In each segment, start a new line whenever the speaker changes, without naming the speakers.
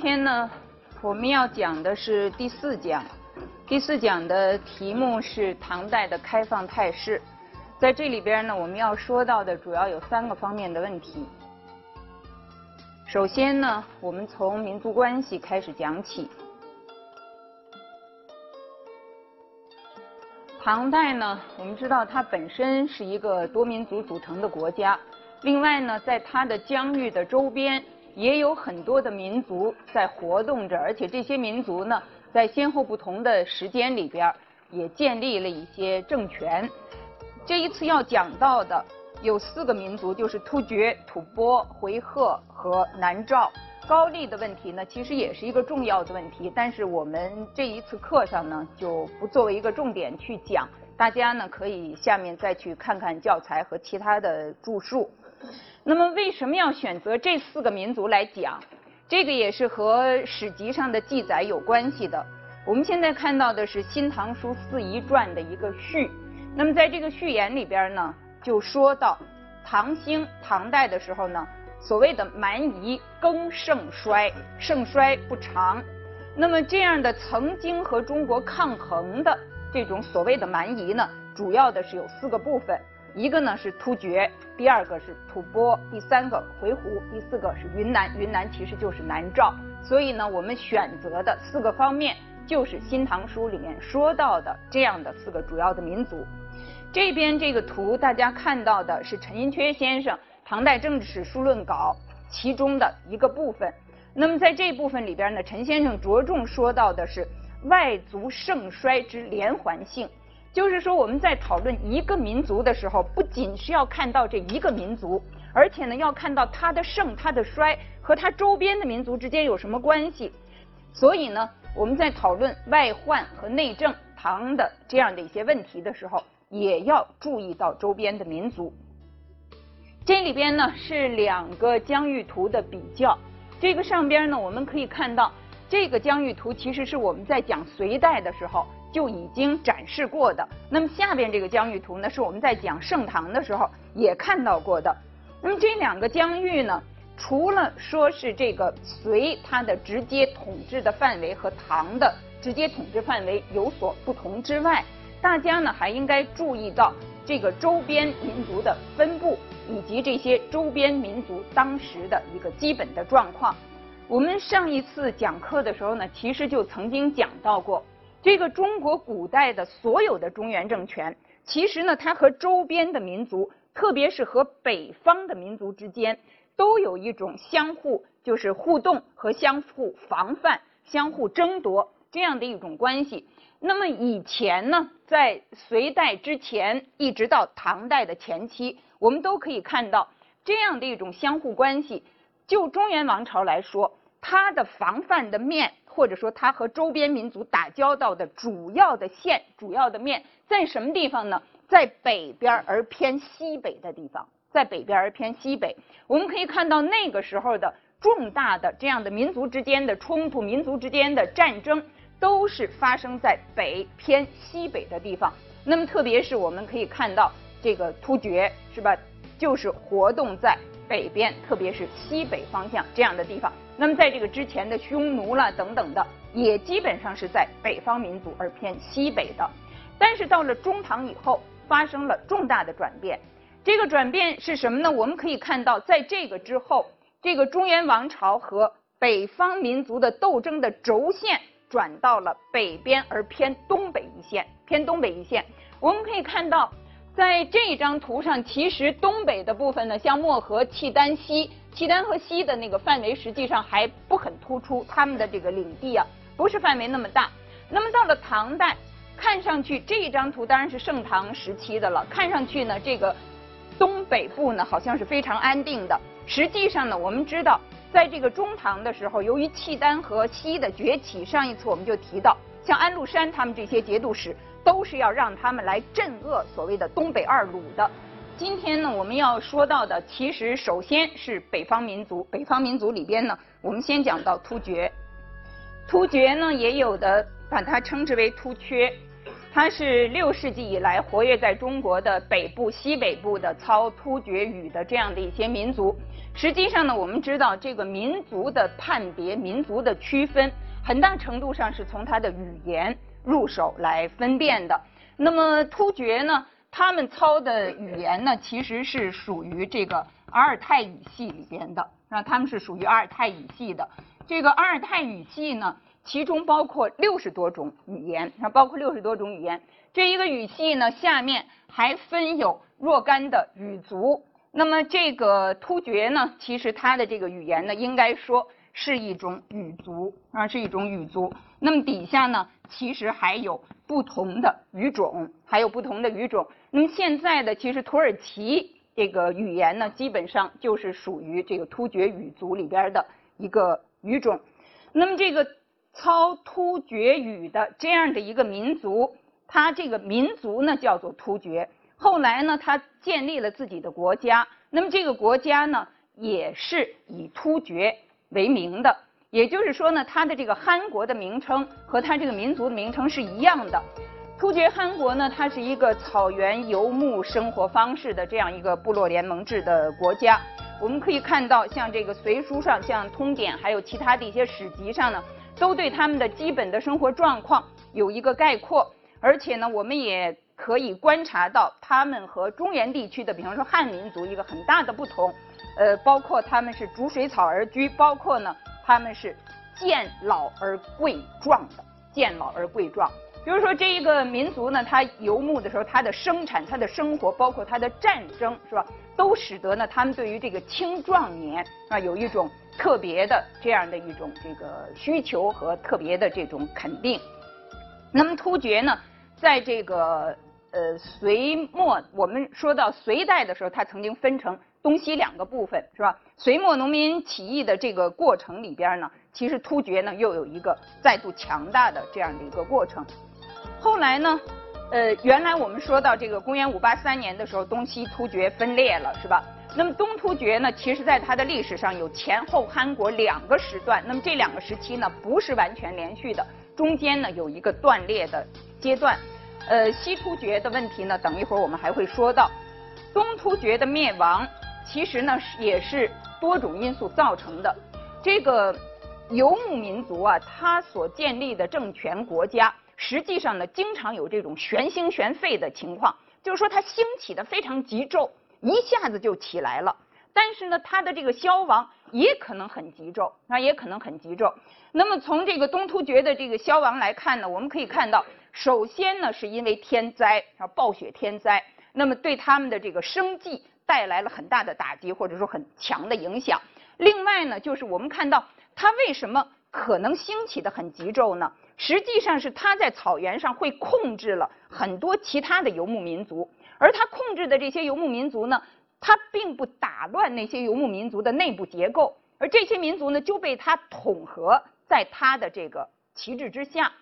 今天呢，我们要讲的是第四讲。第四讲的题目是唐代的开放态势。在这里边呢，我们要说到的主要有三个方面的问题。首先呢，我们从民族关系开始讲起。唐代呢，我们知道它本身是一个多民族组成的国家，另外呢，在它的疆域的周边。也有很多的民族在活动着，而且这些民族呢，在先后不同的时间里边，也建立了一些政权。这一次要讲到的有四个民族，就是突厥、吐蕃、回纥和南诏。高丽的问题呢，其实也是一个重要的问题，但是我们这一次课上呢，就不作为一个重点去讲。大家呢，可以下面再去看看教材和其他的著述。那么为什么要选择这四个民族来讲？这个也是和史籍上的记载有关系的。我们现在看到的是《新唐书四夷传》的一个序。那么在这个序言里边呢，就说到唐兴唐代的时候呢，所谓的蛮夷更盛衰，盛衰不长。那么这样的曾经和中国抗衡的这种所谓的蛮夷呢，主要的是有四个部分。一个呢是突厥，第二个是吐蕃，第三个回鹘，第四个是云南。云南其实就是南诏，所以呢，我们选择的四个方面就是《新唐书》里面说到的这样的四个主要的民族。这边这个图大家看到的是陈寅恪先生《唐代政治史书论稿》其中的一个部分。那么在这部分里边呢，陈先生着重说到的是外族盛衰之连环性。就是说，我们在讨论一个民族的时候，不仅是要看到这一个民族，而且呢，要看到它的盛、它的衰和它周边的民族之间有什么关系。所以呢，我们在讨论外患和内政、唐的这样的一些问题的时候，也要注意到周边的民族。这里边呢是两个疆域图的比较。这个上边呢，我们可以看到，这个疆域图其实是我们在讲隋代的时候。就已经展示过的。那么下边这个疆域图呢，是我们在讲盛唐的时候也看到过的。那么这两个疆域呢，除了说是这个隋它的直接统治的范围和唐的直接统治范围有所不同之外，大家呢还应该注意到这个周边民族的分布以及这些周边民族当时的一个基本的状况。我们上一次讲课的时候呢，其实就曾经讲到过。这个中国古代的所有的中原政权，其实呢，它和周边的民族，特别是和北方的民族之间，都有一种相互就是互动和相互防范、相互争夺这样的一种关系。那么以前呢，在隋代之前，一直到唐代的前期，我们都可以看到这样的一种相互关系。就中原王朝来说，它的防范的面。或者说，它和周边民族打交道的主要的线、主要的面在什么地方呢？在北边而偏西北的地方，在北边而偏西北。我们可以看到那个时候的重大的这样的民族之间的冲突、民族之间的战争，都是发生在北偏西北的地方。那么，特别是我们可以看到这个突厥，是吧？就是活动在北边，特别是西北方向这样的地方。那么，在这个之前的匈奴了等等的，也基本上是在北方民族而偏西北的。但是到了中唐以后，发生了重大的转变。这个转变是什么呢？我们可以看到，在这个之后，这个中原王朝和北方民族的斗争的轴线转到了北边而偏东北一线，偏东北一线。我们可以看到，在这张图上，其实东北的部分呢，像漠河、契丹西。契丹和西的那个范围实际上还不很突出，他们的这个领地啊不是范围那么大。那么到了唐代，看上去这张图当然是盛唐时期的了，看上去呢这个东北部呢好像是非常安定的。实际上呢，我们知道在这个中唐的时候，由于契丹和西的崛起，上一次我们就提到，像安禄山他们这些节度使都是要让他们来镇遏所谓的东北二鲁的。今天呢，我们要说到的，其实首先是北方民族。北方民族里边呢，我们先讲到突厥。突厥呢，也有的把它称之为突厥。它是六世纪以来活跃在中国的北部、西北部的操突厥语的这样的一些民族。实际上呢，我们知道这个民族的判别、民族的区分，很大程度上是从它的语言入手来分辨的。那么突厥呢，他们操的语言呢，其实是属于这个阿尔泰语系里边的，啊，他们是属于阿尔泰语系的。这个阿尔泰语系呢，其中包括六十多种语言，啊，包括六十多种语言。这一个语系呢，下面还分有若干的语族。那么这个突厥呢，其实它的这个语言呢，应该说是一种语族啊，是一种语族。那么底下呢，其实还有不同的语种，还有不同的语种。那么现在的其实土耳其这个语言呢，基本上就是属于这个突厥语族里边的一个语种。那么这个操突厥语的这样的一个民族，它这个民族呢叫做突厥。后来呢，他建立了自己的国家。那么这个国家呢，也是以突厥为名的。也就是说呢，它的这个汗国的名称和它这个民族的名称是一样的。突厥汗国呢，它是一个草原游牧生活方式的这样一个部落联盟制的国家。我们可以看到，像这个隋书上、像通典，还有其他的一些史籍上呢，都对他们的基本的生活状况有一个概括。而且呢，我们也。可以观察到他们和中原地区的，比方说汉民族一个很大的不同，呃，包括他们是逐水草而居，包括呢他们是见老而贵壮的，见老而贵壮。比如说这一个民族呢，它游牧的时候，它的生产、它的生活，包括它的战争，是吧，都使得呢他们对于这个青壮年啊有一种特别的这样的一种这个需求和特别的这种肯定。那么突厥呢，在这个呃，隋末我们说到隋代的时候，它曾经分成东西两个部分，是吧？隋末农民起义的这个过程里边呢，其实突厥呢又有一个再度强大的这样的一个过程。后来呢，呃，原来我们说到这个公元五八三年的时候，东西突厥分裂了，是吧？那么东突厥呢，其实在它的历史上有前后汗国两个时段，那么这两个时期呢不是完全连续的，中间呢有一个断裂的阶段。呃，西突厥的问题呢，等一会儿我们还会说到。东突厥的灭亡，其实呢是也是多种因素造成的。这个游牧民族啊，他所建立的政权国家，实际上呢，经常有这种旋兴旋废的情况，就是说它兴起的非常急骤，一下子就起来了。但是呢，它的这个消亡也可能很急骤，那也可能很急骤。那么从这个东突厥的这个消亡来看呢，我们可以看到。首先呢，是因为天灾啊，暴雪天灾，那么对他们的这个生计带来了很大的打击，或者说很强的影响。另外呢，就是我们看到它为什么可能兴起的很急骤呢？实际上是它在草原上会控制了很多其他的游牧民族，而它控制的这些游牧民族呢，它并不打乱那些游牧民族的内部结构，而这些民族呢就被它统合在它的这个旗帜之下。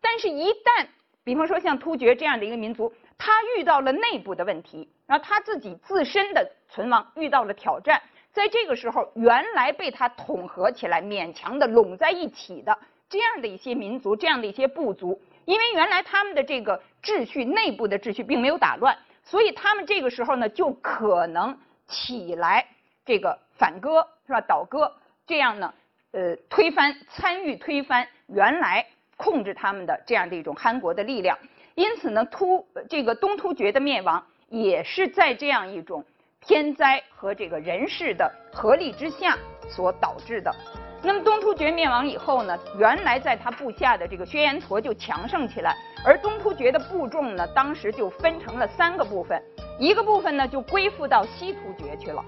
但是，一旦比方说，像突厥这样的一个民族，他遇到了内部的问题，然后他自己自身的存亡遇到了挑战，在这个时候，原来被他统合起来、勉强的拢在一起的这样的一些民族、这样的一些部族，因为原来他们的这个秩序、内部的秩序并没有打乱，所以他们这个时候呢，就可能起来这个反戈，是吧？倒戈，这样呢，呃，推翻、参与推翻原来。控制他们的这样的一种汗国的力量，因此呢，突这个东突厥的灭亡也是在这样一种天灾和这个人事的合力之下所导致的。那么东突厥灭亡以后呢，原来在他部下的这个薛延陀就强盛起来，而东突厥的部众呢，当时就分成了三个部分，一个部分呢就归附到西突厥去了，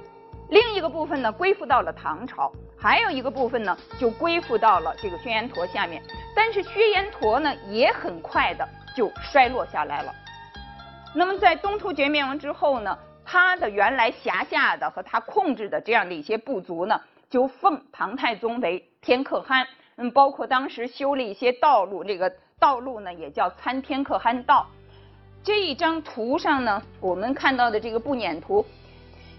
另一个部分呢归附到了唐朝。还有一个部分呢，就归附到了这个薛延陀下面，但是薛延陀呢，也很快的就衰落下来了。那么在东突厥灭亡之后呢，他的原来辖下的和他控制的这样的一些部族呢，就奉唐太宗为天可汗，嗯，包括当时修了一些道路，这个道路呢也叫参天可汗道。这一张图上呢，我们看到的这个步辇图，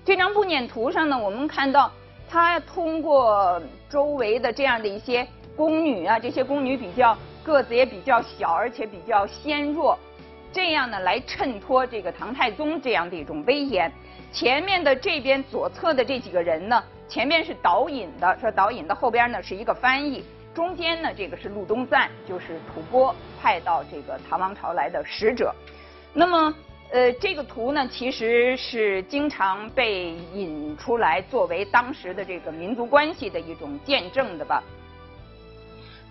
这张步辇图上呢，我们看到。他通过周围的这样的一些宫女啊，这些宫女比较个子也比较小，而且比较纤弱，这样呢来衬托这个唐太宗这样的一种威严。前面的这边左侧的这几个人呢，前面是导引的，说导引的后边呢是一个翻译，中间呢这个是禄东赞，就是吐蕃派到这个唐王朝来的使者。那么，呃，这个图呢其实是经常被引出来作为当时的这个民族关系的一种见证的吧。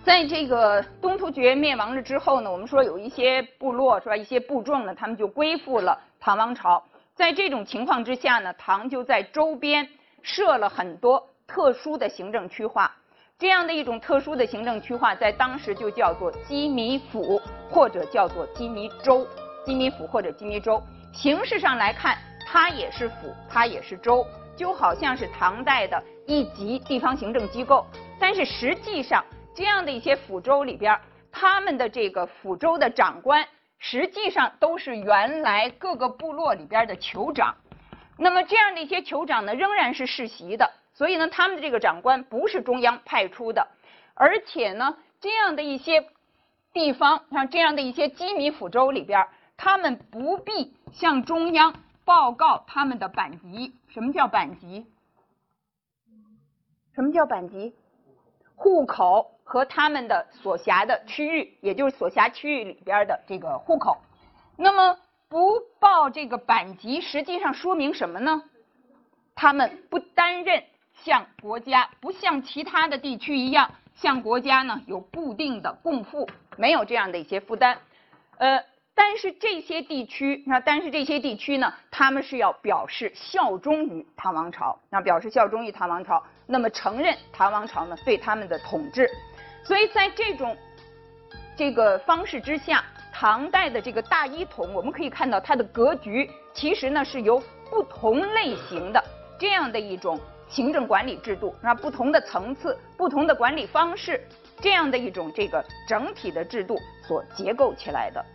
在这个东突厥灭亡了之后呢，我们说有一些部落是吧，一些部众呢，他们就归附了唐王朝。在这种情况之下呢，唐就在周边设了很多特殊的行政区划。这样的一种特殊的行政区划，在当时就叫做羁縻府，或者叫做羁縻州。羁縻府或者羁縻州，形式上来看，它也是府，它也是州，就好像是唐代的一级地方行政机构。但是实际上，这样的一些府州里边，他们的这个府州的长官，实际上都是原来各个部落里边的酋长。那么这样的一些酋长呢，仍然是世袭的，所以呢，他们的这个长官不是中央派出的，而且呢，这样的一些地方，像这样的一些羁縻府州里边，他们不必向中央报告他们的版籍。什么叫版籍？什么叫版籍？户口。和他们的所辖的区域，也就是所辖区域里边的这个户口，那么不报这个版籍，实际上说明什么呢？他们不担任向国家，不像其他的地区一样，向国家呢有固定的供赋，没有这样的一些负担，呃。但是这些地区，那但是这些地区呢，他们是要表示效忠于唐王朝，那表示效忠于唐王朝，那么承认唐王朝呢对他们的统治。所以在这种这个方式之下，唐代的这个大一统，我们可以看到它的格局其实呢是由不同类型的这样的一种行政管理制度，啊，不同的层次、不同的管理方式这样的一种这个整体的制度所结构起来的。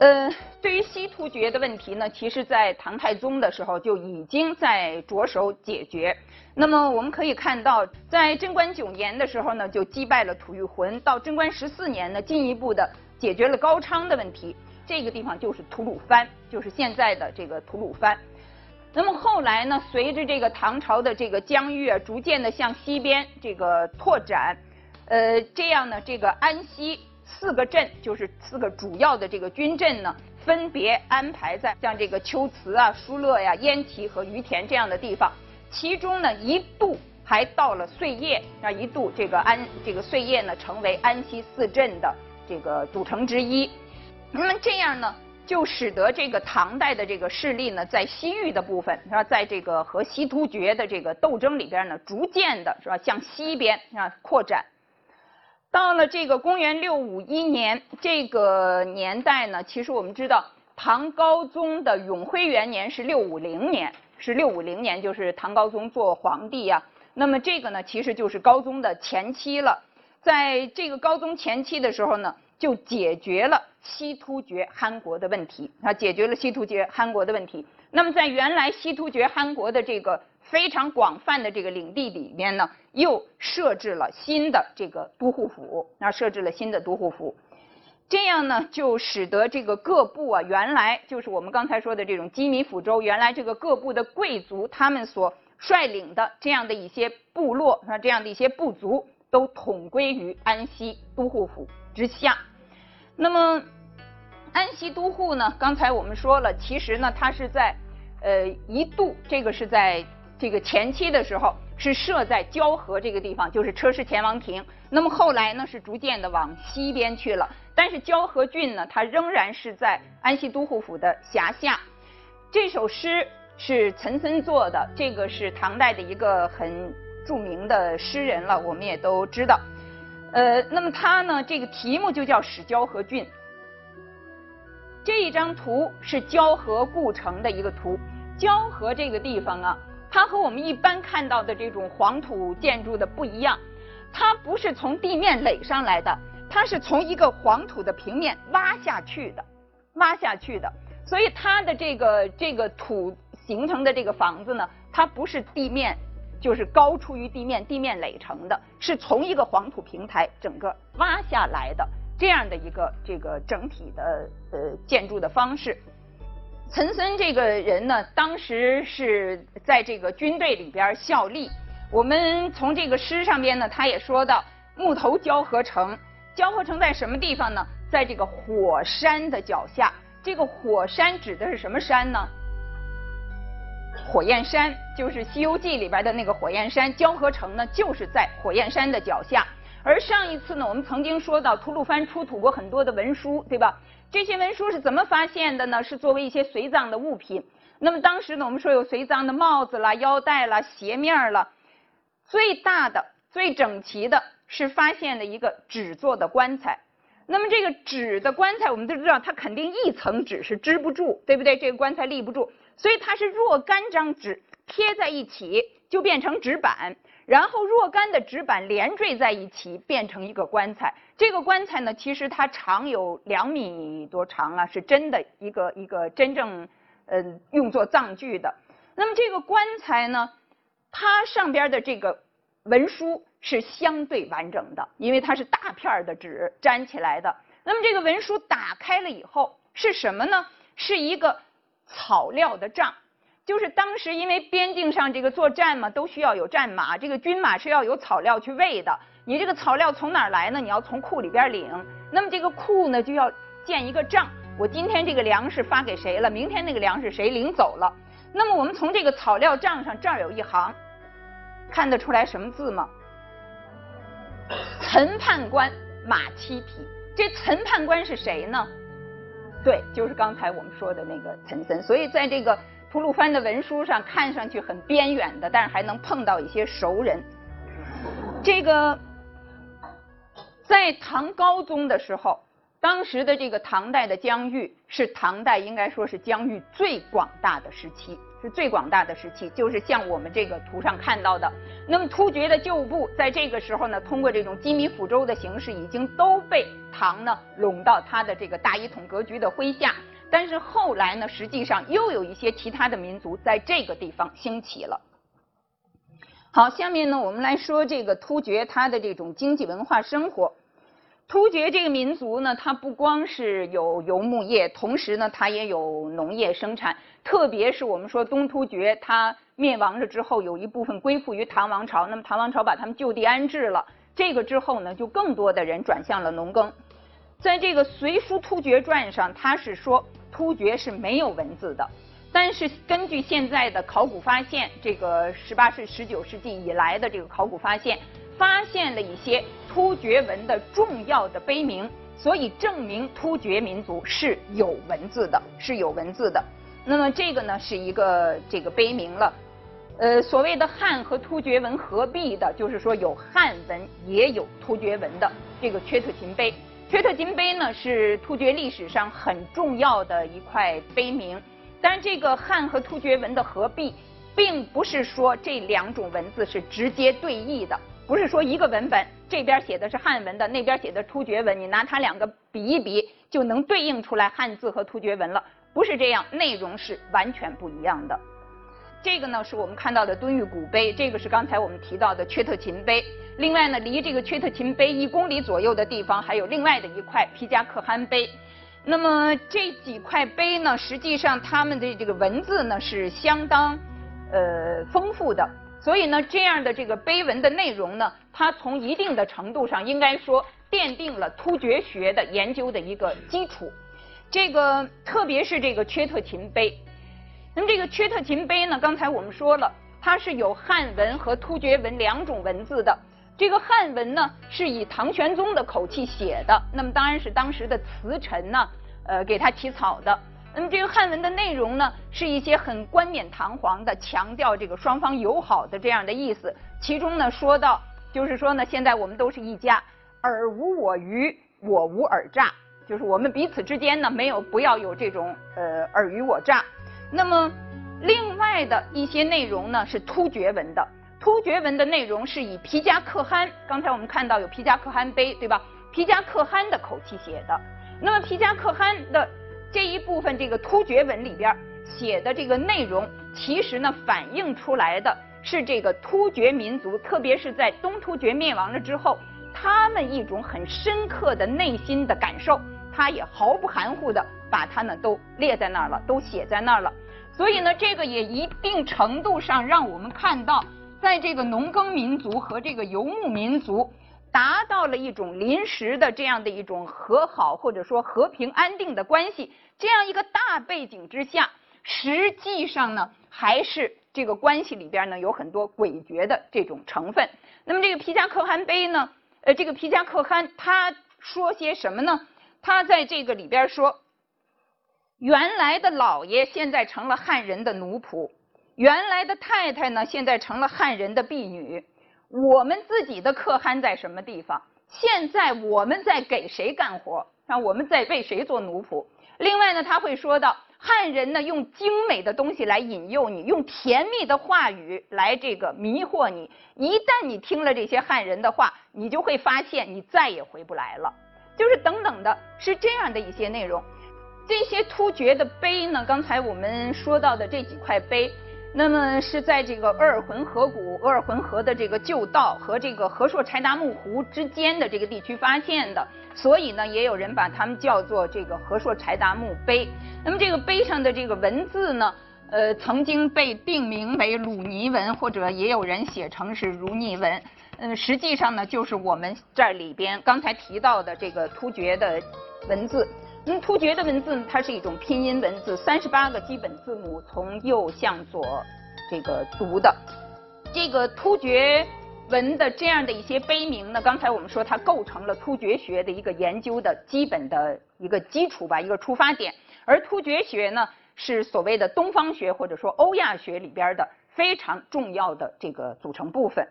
呃，对于西突厥的问题呢，其实，在唐太宗的时候就已经在着手解决。那么，我们可以看到，在贞观九年的时候呢，就击败了吐谷浑；到贞观十四年呢，进一步的解决了高昌的问题。这个地方就是吐鲁番，就是现在的这个吐鲁番。那么后来呢，随着这个唐朝的这个疆域啊，逐渐的向西边这个拓展，呃，这样呢，这个安西。四个镇就是四个主要的这个军镇呢，分别安排在像这个龟兹啊、疏勒呀、燕齐和于田这样的地方。其中呢，一度还到了碎叶，啊，一度这个安这个碎叶呢，成为安西四镇的这个组成之一。那么这样呢，就使得这个唐代的这个势力呢，在西域的部分，是吧，在这个和西突厥的这个斗争里边呢，逐渐的是吧，向西边啊扩展。到了这个公元六五一年这个年代呢，其实我们知道唐高宗的永徽元年是六五零年，是六五零年，就是唐高宗做皇帝呀。那么这个呢，其实就是高宗的前期了。在这个高宗前期的时候呢，就解决了西突厥汗国的问题啊，解决了西突厥汗国的问题。那么在原来西突厥汗国的这个。非常广泛的这个领地里面呢，又设置了新的这个都护府，那设置了新的都护府，这样呢，就使得这个各部啊，原来就是我们刚才说的这种羁縻府州，原来这个各部的贵族他们所率领的这样的一些部落，那这样的一些部族，都统归于安西都护府之下。那么，安西都护呢，刚才我们说了，其实呢，它是在呃一度，这个是在。这个前期的时候是设在交河这个地方，就是车师前王庭。那么后来呢，是逐渐的往西边去了。但是交河郡呢，它仍然是在安西都护府的辖下。这首诗是岑参作的，这个是唐代的一个很著名的诗人了，我们也都知道。呃，那么他呢，这个题目就叫《史交河郡》。这一张图是交河故城的一个图。交河这个地方啊。它和我们一般看到的这种黄土建筑的不一样，它不是从地面垒上来的，它是从一个黄土的平面挖下去的，挖下去的。所以它的这个这个土形成的这个房子呢，它不是地面，就是高出于地面地面垒成的，是从一个黄土平台整个挖下来的这样的一个这个整体的呃建筑的方式。岑参这个人呢，当时是在这个军队里边效力。我们从这个诗上边呢，他也说到木头交合城，交合城在什么地方呢？在这个火山的脚下。这个火山指的是什么山呢？火焰山，就是《西游记》里边的那个火焰山。交合城呢，就是在火焰山的脚下。而上一次呢，我们曾经说到吐鲁番出土过很多的文书，对吧？这些文书是怎么发现的呢？是作为一些随葬的物品。那么当时呢，我们说有随葬的帽子啦、腰带啦、鞋面啦。最大的、最整齐的是发现了一个纸做的棺材。那么这个纸的棺材，我们都知道它肯定一层纸是支不住，对不对？这个棺材立不住，所以它是若干张纸贴在一起就变成纸板。然后若干的纸板连缀在一起，变成一个棺材。这个棺材呢，其实它长有两米多长啊，是真的一个一个真正嗯用作葬具的。那么这个棺材呢，它上边的这个文书是相对完整的，因为它是大片的纸粘起来的。那么这个文书打开了以后是什么呢？是一个草料的账。就是当时因为边境上这个作战嘛，都需要有战马，这个军马是要有草料去喂的。你这个草料从哪儿来呢？你要从库里边领。那么这个库呢，就要建一个账。我今天这个粮食发给谁了？明天那个粮食谁领走了？那么我们从这个草料账上这儿有一行，看得出来什么字吗？岑判官马七匹。这岑判官是谁呢？对，就是刚才我们说的那个岑参。所以在这个。吐鲁番的文书上看上去很边远的，但是还能碰到一些熟人。这个在唐高宗的时候，当时的这个唐代的疆域是唐代应该说是疆域最广大的时期，是最广大的时期，就是像我们这个图上看到的。那么突厥的旧部在这个时候呢，通过这种鸡米辅州的形式，已经都被唐呢拢到他的这个大一统格局的麾下。但是后来呢，实际上又有一些其他的民族在这个地方兴起了。好，下面呢，我们来说这个突厥它的这种经济文化生活。突厥这个民族呢，它不光是有游牧业，同时呢，它也有农业生产。特别是我们说东突厥，它灭亡了之后，有一部分归附于唐王朝，那么唐王朝把他们就地安置了。这个之后呢，就更多的人转向了农耕。在这个《隋书突厥传》上，他是说。突厥是没有文字的，但是根据现在的考古发现，这个十八世、十九世纪以来的这个考古发现，发现了一些突厥文的重要的碑铭，所以证明突厥民族是有文字的，是有文字的。那么这个呢是一个这个碑铭了，呃，所谓的汉和突厥文合璧的，就是说有汉文也有突厥文的这个缺特勤碑。缺特勤碑呢是突厥历史上很重要的一块碑铭，但是这个汉和突厥文的合璧，并不是说这两种文字是直接对译的，不是说一个文本这边写的是汉文的，那边写的突厥文，你拿它两个比一比就能对应出来汉字和突厥文了，不是这样，内容是完全不一样的。这个呢是我们看到的敦玉古碑，这个是刚才我们提到的缺特勤碑。另外呢，离这个缺特勤碑一公里左右的地方，还有另外的一块皮加可汗碑。那么这几块碑呢，实际上他们的这个文字呢是相当呃丰富的。所以呢，这样的这个碑文的内容呢，它从一定的程度上应该说奠定了突厥学的研究的一个基础。这个特别是这个缺特勤碑。那么这个缺特勤碑呢？刚才我们说了，它是有汉文和突厥文两种文字的。这个汉文呢，是以唐玄宗的口气写的，那么当然是当时的词臣呢，呃，给他起草的。那么这个汉文的内容呢，是一些很冠冕堂皇的，强调这个双方友好的这样的意思。其中呢，说到就是说呢，现在我们都是一家，尔无我虞，我无尔诈，就是我们彼此之间呢，没有不要有这种呃尔虞我诈。那么，另外的一些内容呢是突厥文的。突厥文的内容是以皮加可汗，刚才我们看到有皮加可汗碑，对吧？皮加可汗的口气写的。那么皮加可汗的这一部分这个突厥文里边写的这个内容，其实呢反映出来的是这个突厥民族，特别是在东突厥灭亡了之后，他们一种很深刻的内心的感受，他也毫不含糊的把它呢都列在那儿了，都写在那儿了。所以呢，这个也一定程度上让我们看到，在这个农耕民族和这个游牧民族达到了一种临时的这样的一种和好或者说和平安定的关系，这样一个大背景之下，实际上呢，还是这个关系里边呢有很多诡谲的这种成分。那么这个皮加可汗碑呢？呃，这个皮加可汗他说些什么呢？他在这个里边说，原来的老爷现在成了汉人的奴仆，原来的太太呢现在成了汉人的婢女。我们自己的可汗在什么地方？现在我们在给谁干活？啊，我们在为谁做奴仆？另外呢，他会说到。汉人呢，用精美的东西来引诱你，用甜蜜的话语来这个迷惑你。一旦你听了这些汉人的话，你就会发现你再也回不来了。就是等等的，是这样的一些内容。这些突厥的碑呢，刚才我们说到的这几块碑。那么是在这个额尔浑河谷、额尔浑河的这个旧道和这个和硕柴达木湖之间的这个地区发现的，所以呢，也有人把它们叫做这个和硕柴达木碑。那么这个碑上的这个文字呢，呃，曾经被定名为鲁尼文，或者也有人写成是如尼文。嗯，实际上呢，就是我们这里边刚才提到的这个突厥的文字。嗯，突厥的文字它是一种拼音文字，三十八个基本字母从右向左这个读的。这个突厥文的这样的一些碑名呢，刚才我们说它构成了突厥学的一个研究的基本的一个基础吧，一个出发点。而突厥学呢，是所谓的东方学或者说欧亚学里边的非常重要的这个组成部分。